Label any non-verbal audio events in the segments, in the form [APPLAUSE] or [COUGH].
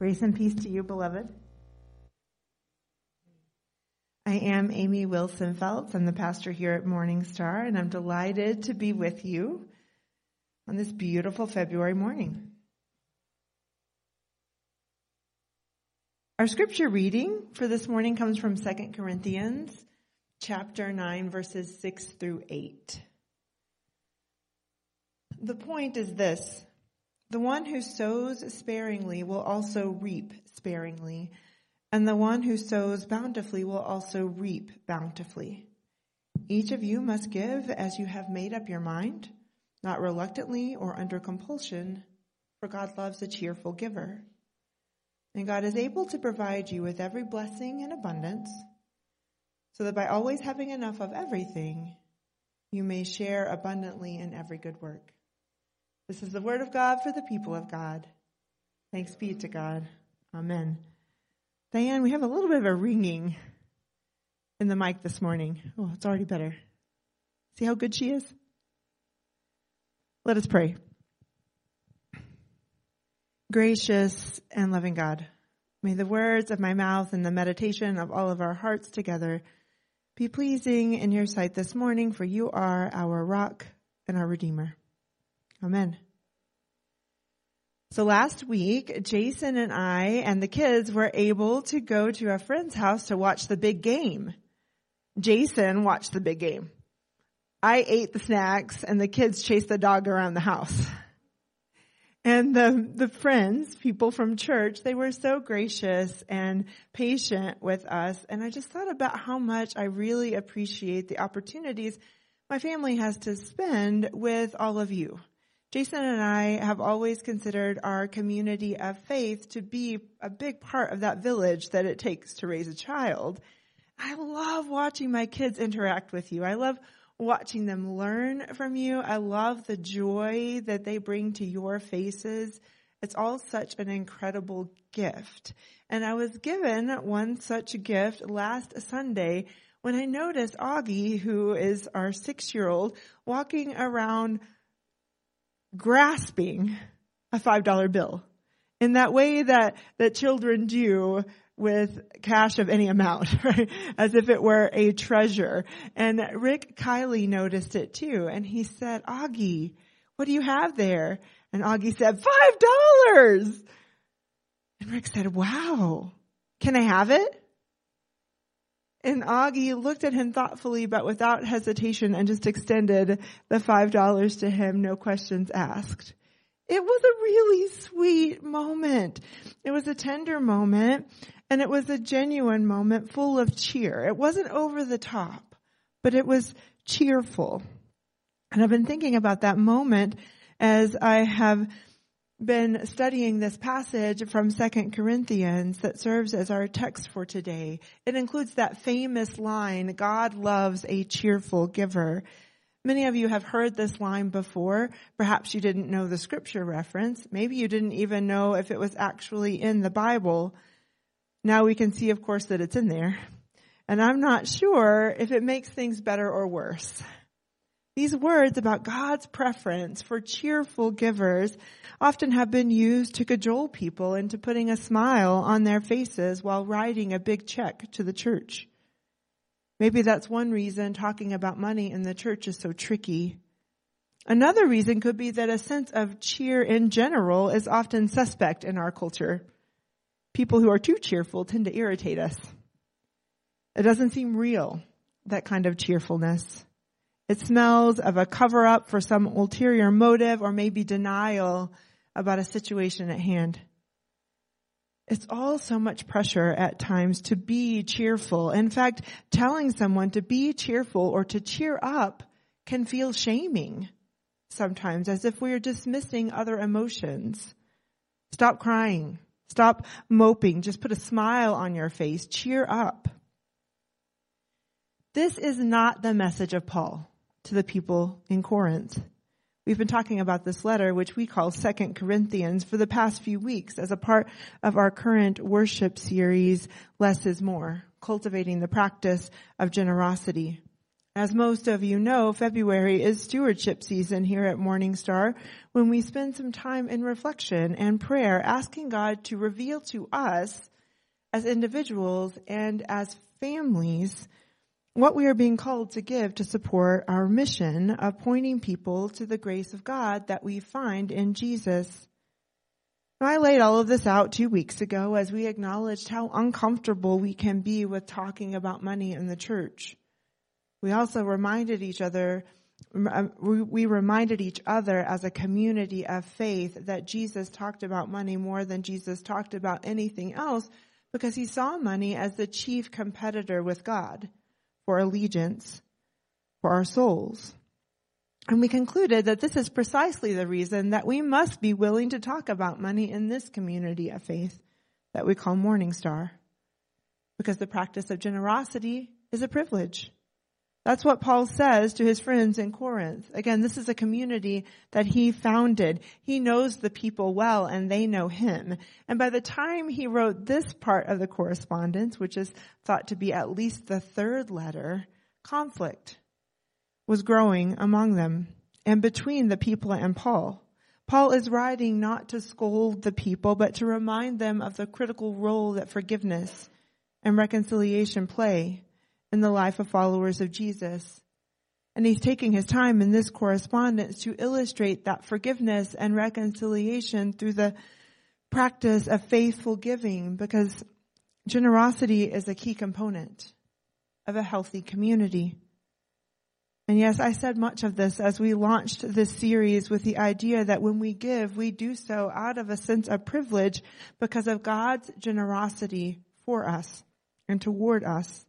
Grace and peace to you, beloved. I am Amy Wilson Feltz. I'm the pastor here at Morning Star, and I'm delighted to be with you on this beautiful February morning. Our scripture reading for this morning comes from 2 Corinthians chapter 9 verses 6 through 8. The point is this. The one who sows sparingly will also reap sparingly, and the one who sows bountifully will also reap bountifully. Each of you must give as you have made up your mind, not reluctantly or under compulsion, for God loves a cheerful giver. And God is able to provide you with every blessing in abundance, so that by always having enough of everything, you may share abundantly in every good work. This is the word of God for the people of God. Thanks be to God. Amen. Diane, we have a little bit of a ringing in the mic this morning. Oh, it's already better. See how good she is? Let us pray. Gracious and loving God, may the words of my mouth and the meditation of all of our hearts together be pleasing in your sight this morning, for you are our rock and our redeemer. Amen. So last week, Jason and I and the kids were able to go to a friend's house to watch the big game. Jason watched the big game. I ate the snacks and the kids chased the dog around the house. And the, the friends, people from church, they were so gracious and patient with us. And I just thought about how much I really appreciate the opportunities my family has to spend with all of you. Jason and I have always considered our community of faith to be a big part of that village that it takes to raise a child. I love watching my kids interact with you. I love watching them learn from you. I love the joy that they bring to your faces. It's all such an incredible gift. And I was given one such gift last Sunday when I noticed Augie, who is our six year old, walking around grasping a $5 bill in that way that, that children do with cash of any amount, [LAUGHS] right? As if it were a treasure. And Rick Kiley noticed it too. And he said, Augie, what do you have there? And Augie said, five dollars. And Rick said, wow, can I have it? And Augie looked at him thoughtfully, but without hesitation and just extended the five dollars to him, no questions asked. It was a really sweet moment. It was a tender moment and it was a genuine moment full of cheer. It wasn't over the top, but it was cheerful. And I've been thinking about that moment as I have been studying this passage from Second Corinthians that serves as our text for today. It includes that famous line, God loves a cheerful giver. Many of you have heard this line before. Perhaps you didn't know the scripture reference. Maybe you didn't even know if it was actually in the Bible. Now we can see, of course, that it's in there. And I'm not sure if it makes things better or worse. These words about God's preference for cheerful givers often have been used to cajole people into putting a smile on their faces while writing a big check to the church. Maybe that's one reason talking about money in the church is so tricky. Another reason could be that a sense of cheer in general is often suspect in our culture. People who are too cheerful tend to irritate us. It doesn't seem real, that kind of cheerfulness. It smells of a cover up for some ulterior motive or maybe denial about a situation at hand. It's all so much pressure at times to be cheerful. In fact, telling someone to be cheerful or to cheer up can feel shaming sometimes as if we are dismissing other emotions. Stop crying. Stop moping. Just put a smile on your face. Cheer up. This is not the message of Paul to the people in Corinth. We've been talking about this letter, which we call Second Corinthians, for the past few weeks as a part of our current worship series, Less is More, cultivating the practice of generosity. As most of you know, February is stewardship season here at Morning Star when we spend some time in reflection and prayer asking God to reveal to us as individuals and as families what we are being called to give to support our mission of pointing people to the grace of God that we find in Jesus. I laid all of this out two weeks ago as we acknowledged how uncomfortable we can be with talking about money in the church. We also reminded each other, um, we reminded each other as a community of faith that Jesus talked about money more than Jesus talked about anything else because he saw money as the chief competitor with God for allegiance for our souls. And we concluded that this is precisely the reason that we must be willing to talk about money in this community of faith that we call Morning Star. Because the practice of generosity is a privilege. That's what Paul says to his friends in Corinth. Again, this is a community that he founded. He knows the people well and they know him. And by the time he wrote this part of the correspondence, which is thought to be at least the third letter, conflict was growing among them and between the people and Paul. Paul is writing not to scold the people, but to remind them of the critical role that forgiveness and reconciliation play in the life of followers of Jesus. And he's taking his time in this correspondence to illustrate that forgiveness and reconciliation through the practice of faithful giving because generosity is a key component of a healthy community. And yes, I said much of this as we launched this series with the idea that when we give, we do so out of a sense of privilege because of God's generosity for us and toward us.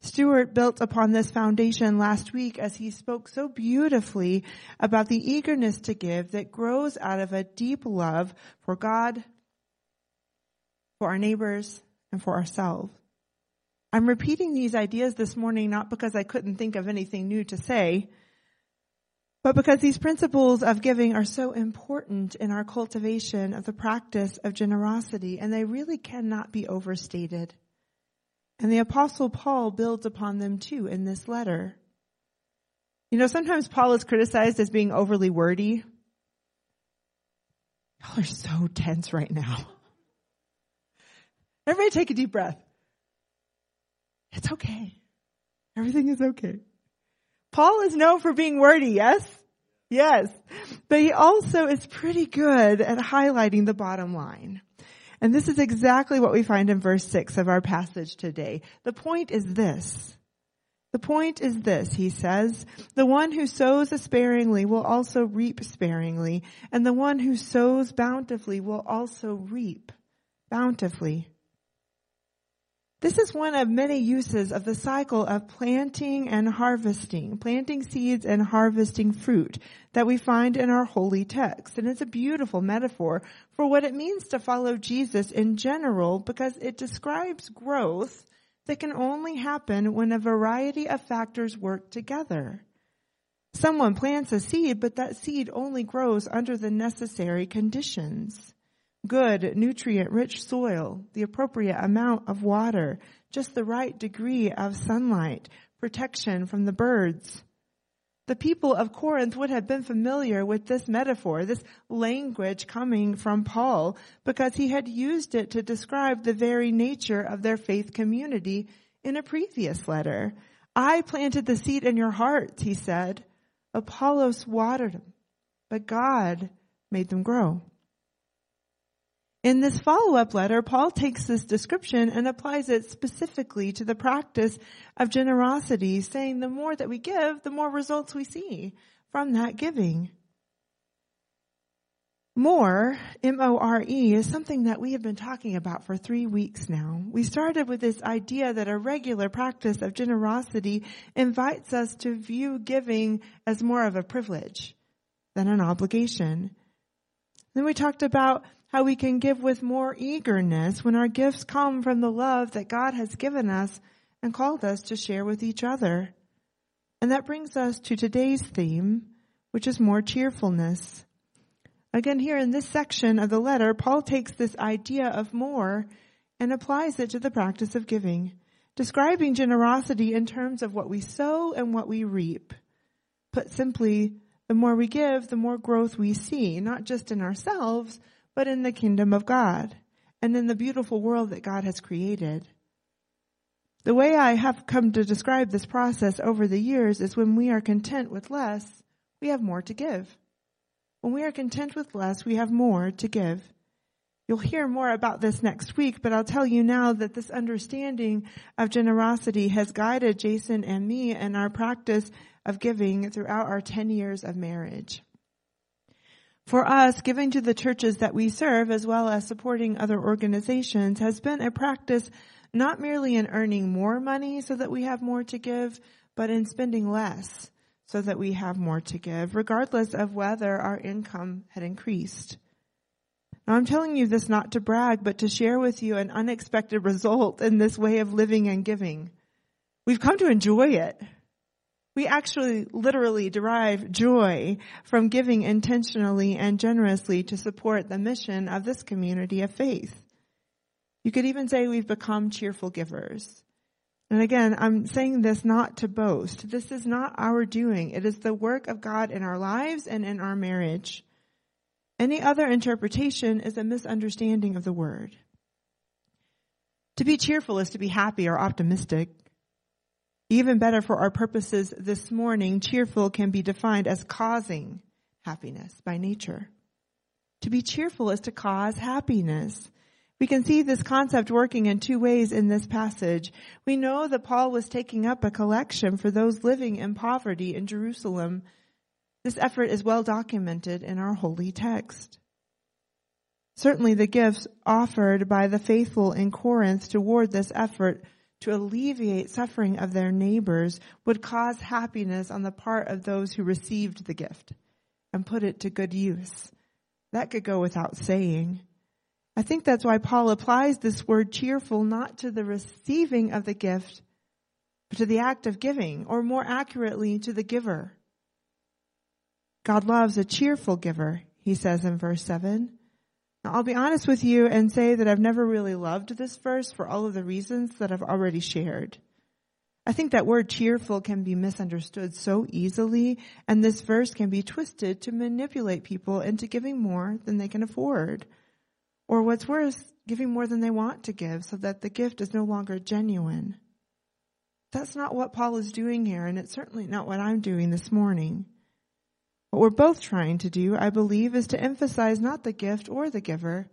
Stuart built upon this foundation last week as he spoke so beautifully about the eagerness to give that grows out of a deep love for God, for our neighbors, and for ourselves. I'm repeating these ideas this morning not because I couldn't think of anything new to say, but because these principles of giving are so important in our cultivation of the practice of generosity and they really cannot be overstated. And the apostle Paul builds upon them too in this letter. You know, sometimes Paul is criticized as being overly wordy. Y'all are so tense right now. Everybody take a deep breath. It's okay. Everything is okay. Paul is known for being wordy, yes? Yes. But he also is pretty good at highlighting the bottom line. And this is exactly what we find in verse 6 of our passage today. The point is this. The point is this, he says, the one who sows sparingly will also reap sparingly, and the one who sows bountifully will also reap bountifully. This is one of many uses of the cycle of planting and harvesting, planting seeds and harvesting fruit that we find in our holy text. And it's a beautiful metaphor for what it means to follow Jesus in general because it describes growth that can only happen when a variety of factors work together. Someone plants a seed, but that seed only grows under the necessary conditions good, nutrient rich soil, the appropriate amount of water, just the right degree of sunlight, protection from the birds. The people of Corinth would have been familiar with this metaphor, this language coming from Paul, because he had used it to describe the very nature of their faith community in a previous letter. I planted the seed in your hearts, he said. Apollos watered them, but God made them grow. In this follow-up letter, Paul takes this description and applies it specifically to the practice of generosity, saying the more that we give, the more results we see from that giving. More, M-O-R-E, is something that we have been talking about for three weeks now. We started with this idea that a regular practice of generosity invites us to view giving as more of a privilege than an obligation. Then we talked about how we can give with more eagerness when our gifts come from the love that God has given us and called us to share with each other. And that brings us to today's theme, which is more cheerfulness. Again, here in this section of the letter, Paul takes this idea of more and applies it to the practice of giving. describing generosity in terms of what we sow and what we reap. Put simply, the more we give, the more growth we see, not just in ourselves, but in the kingdom of God and in the beautiful world that God has created. The way I have come to describe this process over the years is when we are content with less, we have more to give. When we are content with less, we have more to give. You'll hear more about this next week, but I'll tell you now that this understanding of generosity has guided Jason and me in our practice of giving throughout our 10 years of marriage. For us, giving to the churches that we serve as well as supporting other organizations has been a practice not merely in earning more money so that we have more to give, but in spending less so that we have more to give, regardless of whether our income had increased. Now I'm telling you this not to brag, but to share with you an unexpected result in this way of living and giving. We've come to enjoy it. We actually literally derive joy from giving intentionally and generously to support the mission of this community of faith. You could even say we've become cheerful givers. And again, I'm saying this not to boast. This is not our doing. It is the work of God in our lives and in our marriage. Any other interpretation is a misunderstanding of the word. To be cheerful is to be happy or optimistic. Even better for our purposes this morning, cheerful can be defined as causing happiness by nature. To be cheerful is to cause happiness. We can see this concept working in two ways in this passage. We know that Paul was taking up a collection for those living in poverty in Jerusalem. This effort is well documented in our holy text. Certainly the gifts offered by the faithful in Corinth toward this effort to alleviate suffering of their neighbors would cause happiness on the part of those who received the gift and put it to good use. That could go without saying. I think that's why Paul applies this word cheerful not to the receiving of the gift, but to the act of giving, or more accurately, to the giver. God loves a cheerful giver, he says in verse 7. I'll be honest with you and say that I've never really loved this verse for all of the reasons that I've already shared. I think that word cheerful can be misunderstood so easily, and this verse can be twisted to manipulate people into giving more than they can afford. Or what's worse, giving more than they want to give so that the gift is no longer genuine. That's not what Paul is doing here, and it's certainly not what I'm doing this morning. What we're both trying to do, I believe, is to emphasize not the gift or the giver,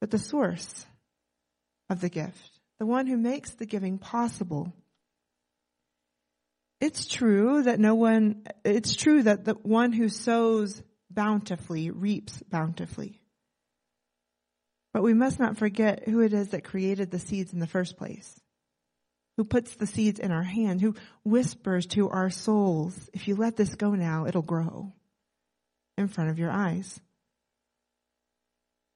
but the source of the gift, the one who makes the giving possible. It's true that no one, it's true that the one who sows bountifully reaps bountifully. But we must not forget who it is that created the seeds in the first place. Who puts the seeds in our hand, who whispers to our souls, if you let this go now, it'll grow in front of your eyes.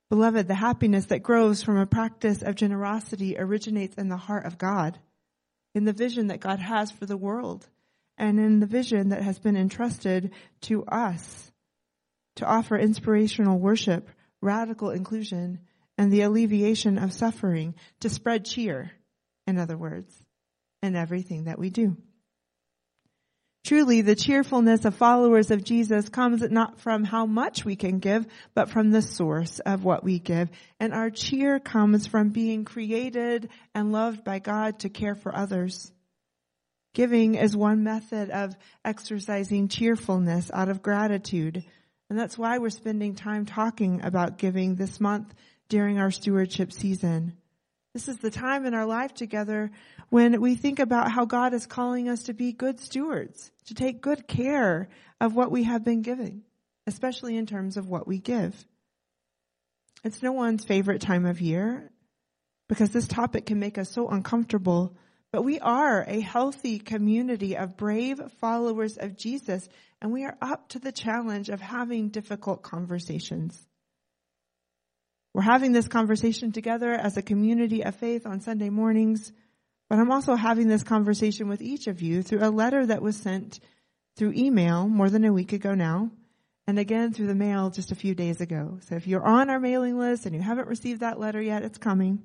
Beloved, the happiness that grows from a practice of generosity originates in the heart of God, in the vision that God has for the world, and in the vision that has been entrusted to us to offer inspirational worship, radical inclusion, and the alleviation of suffering, to spread cheer, in other words, in everything that we do. Truly, the cheerfulness of followers of Jesus comes not from how much we can give, but from the source of what we give. And our cheer comes from being created and loved by God to care for others. Giving is one method of exercising cheerfulness out of gratitude. And that's why we're spending time talking about giving this month during our stewardship season. This is the time in our life together when we think about how God is calling us to be good stewards, to take good care of what we have been giving, especially in terms of what we give. It's no one's favorite time of year because this topic can make us so uncomfortable, but we are a healthy community of brave followers of Jesus and we are up to the challenge of having difficult conversations. We're having this conversation together as a community of faith on Sunday mornings, but I'm also having this conversation with each of you through a letter that was sent through email more than a week ago now, and again through the mail just a few days ago. So if you're on our mailing list and you haven't received that letter yet, it's coming.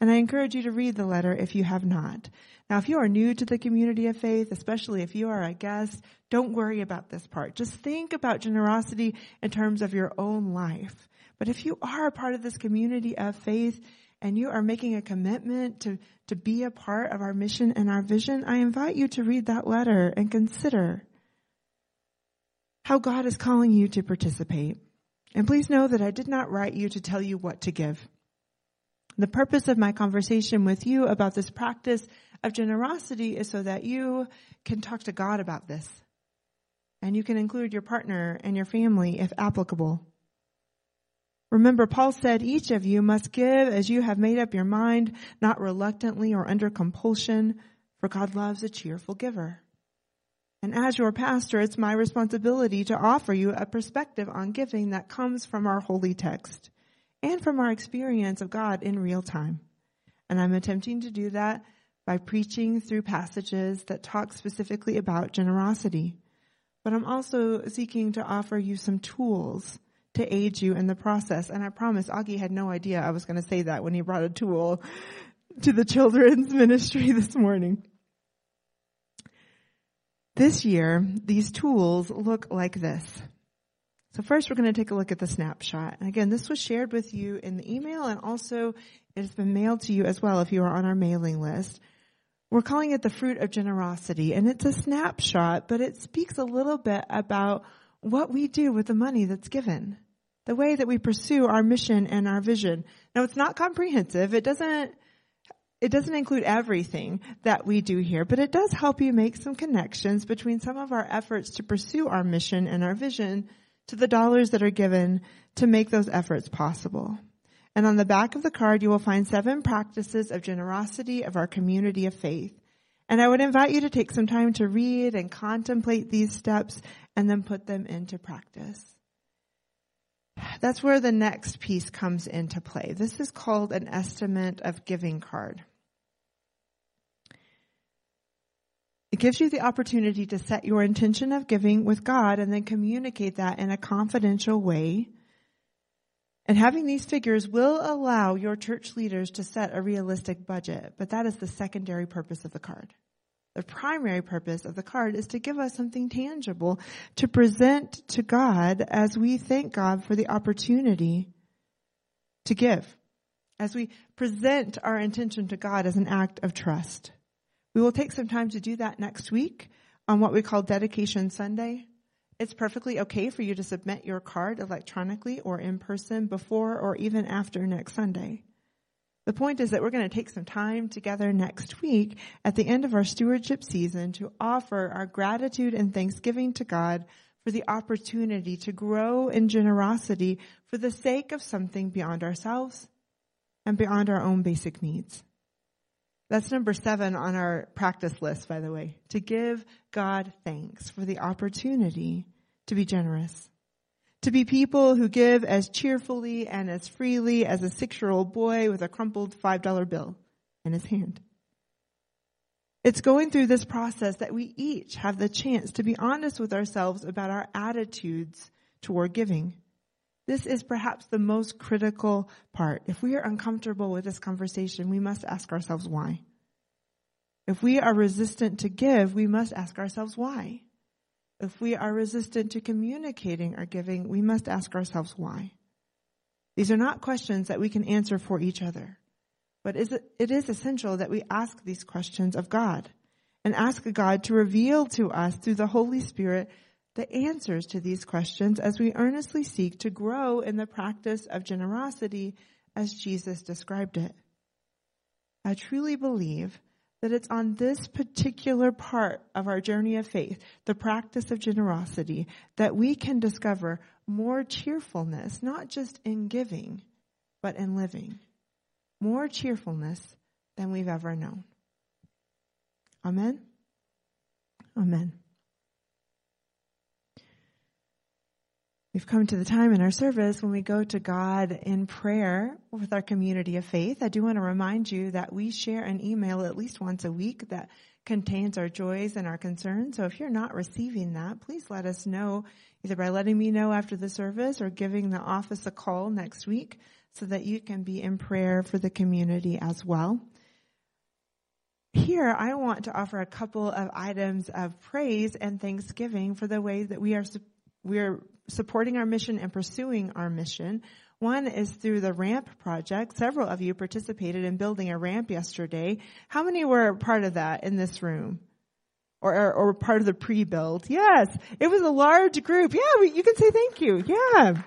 And I encourage you to read the letter if you have not. Now, if you are new to the community of faith, especially if you are a guest, don't worry about this part. Just think about generosity in terms of your own life. But if you are a part of this community of faith and you are making a commitment to, to be a part of our mission and our vision, I invite you to read that letter and consider how God is calling you to participate. And please know that I did not write you to tell you what to give. The purpose of my conversation with you about this practice of generosity is so that you can talk to God about this. And you can include your partner and your family if applicable. Remember, Paul said, each of you must give as you have made up your mind, not reluctantly or under compulsion, for God loves a cheerful giver. And as your pastor, it's my responsibility to offer you a perspective on giving that comes from our holy text and from our experience of God in real time. And I'm attempting to do that by preaching through passages that talk specifically about generosity. But I'm also seeking to offer you some tools to aid you in the process. And I promise Augie had no idea I was going to say that when he brought a tool to the children's [LAUGHS] ministry this morning. This year, these tools look like this. So first we're going to take a look at the snapshot. And again, this was shared with you in the email and also it has been mailed to you as well if you are on our mailing list. We're calling it the fruit of generosity and it's a snapshot, but it speaks a little bit about what we do with the money that's given. The way that we pursue our mission and our vision. Now it's not comprehensive. It doesn't it doesn't include everything that we do here, but it does help you make some connections between some of our efforts to pursue our mission and our vision to the dollars that are given to make those efforts possible. And on the back of the card, you will find seven practices of generosity of our community of faith. And I would invite you to take some time to read and contemplate these steps and then put them into practice. That's where the next piece comes into play. This is called an estimate of giving card. It gives you the opportunity to set your intention of giving with God and then communicate that in a confidential way. And having these figures will allow your church leaders to set a realistic budget, but that is the secondary purpose of the card. The primary purpose of the card is to give us something tangible to present to God as we thank God for the opportunity to give. As we present our intention to God as an act of trust. We will take some time to do that next week on what we call Dedication Sunday. It's perfectly okay for you to submit your card electronically or in person before or even after next Sunday. The point is that we're going to take some time together next week at the end of our stewardship season to offer our gratitude and thanksgiving to God for the opportunity to grow in generosity for the sake of something beyond ourselves and beyond our own basic needs. That's number seven on our practice list, by the way. To give God thanks for the opportunity to be generous. To be people who give as cheerfully and as freely as a six-year-old boy with a crumpled $5 bill in his hand. It's going through this process that we each have the chance to be honest with ourselves about our attitudes toward giving. This is perhaps the most critical part. If we are uncomfortable with this conversation, we must ask ourselves why. If we are resistant to give, we must ask ourselves why. If we are resistant to communicating our giving, we must ask ourselves why. These are not questions that we can answer for each other, but it is essential that we ask these questions of God and ask God to reveal to us through the Holy Spirit the answers to these questions as we earnestly seek to grow in the practice of generosity as Jesus described it. I truly believe that it's on this particular part of our journey of faith, the practice of generosity, that we can discover more cheerfulness, not just in giving, but in living. More cheerfulness than we've ever known. Amen? Amen. We've come to the time in our service when we go to God in prayer with our community of faith. I do want to remind you that we share an email at least once a week that contains our joys and our concerns. So if you're not receiving that, please let us know either by letting me know after the service or giving the office a call next week so that you can be in prayer for the community as well. Here, I want to offer a couple of items of praise and thanksgiving for the way that we are, we are supporting our mission and pursuing our mission. One is through the ramp project. Several of you participated in building a ramp yesterday. How many were part of that in this room? Or, or, or part of the pre-build? Yes. It was a large group. Yeah, you can say thank you. Yeah.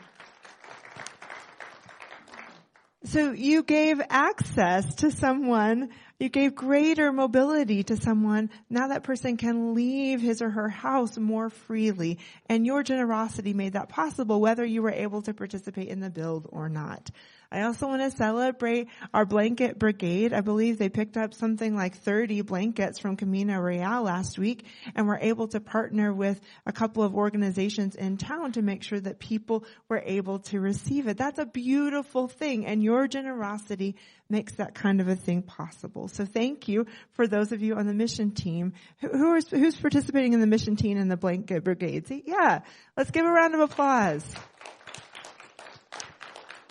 So you gave access to someone you gave greater mobility to someone. Now that person can leave his or her house more freely. And your generosity made that possible whether you were able to participate in the build or not. I also want to celebrate our blanket brigade. I believe they picked up something like 30 blankets from Camino Real last week and were able to partner with a couple of organizations in town to make sure that people were able to receive it. That's a beautiful thing and your generosity makes that kind of a thing possible. So thank you for those of you on the mission team. Who is, who's participating in the mission team and the blanket brigade? See, yeah, let's give a round of applause.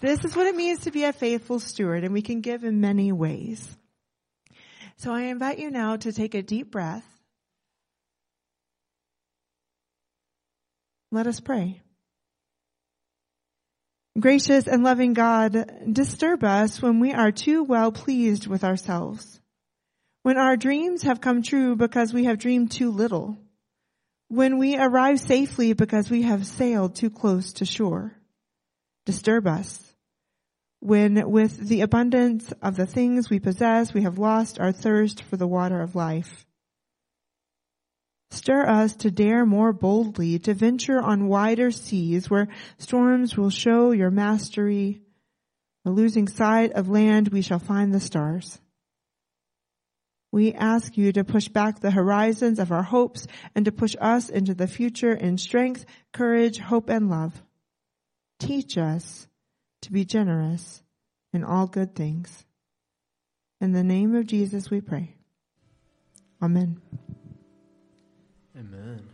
This is what it means to be a faithful steward, and we can give in many ways. So I invite you now to take a deep breath. Let us pray. Gracious and loving God, disturb us when we are too well pleased with ourselves. When our dreams have come true because we have dreamed too little. When we arrive safely because we have sailed too close to shore. Disturb us when with the abundance of the things we possess, we have lost our thirst for the water of life. Stir us to dare more boldly, to venture on wider seas where storms will show your mastery. losing sight of land, we shall find the stars. We ask you to push back the horizons of our hopes and to push us into the future in strength, courage, hope, and love. Teach us to be generous in all good things. In the name of Jesus we pray. Amen. Amen.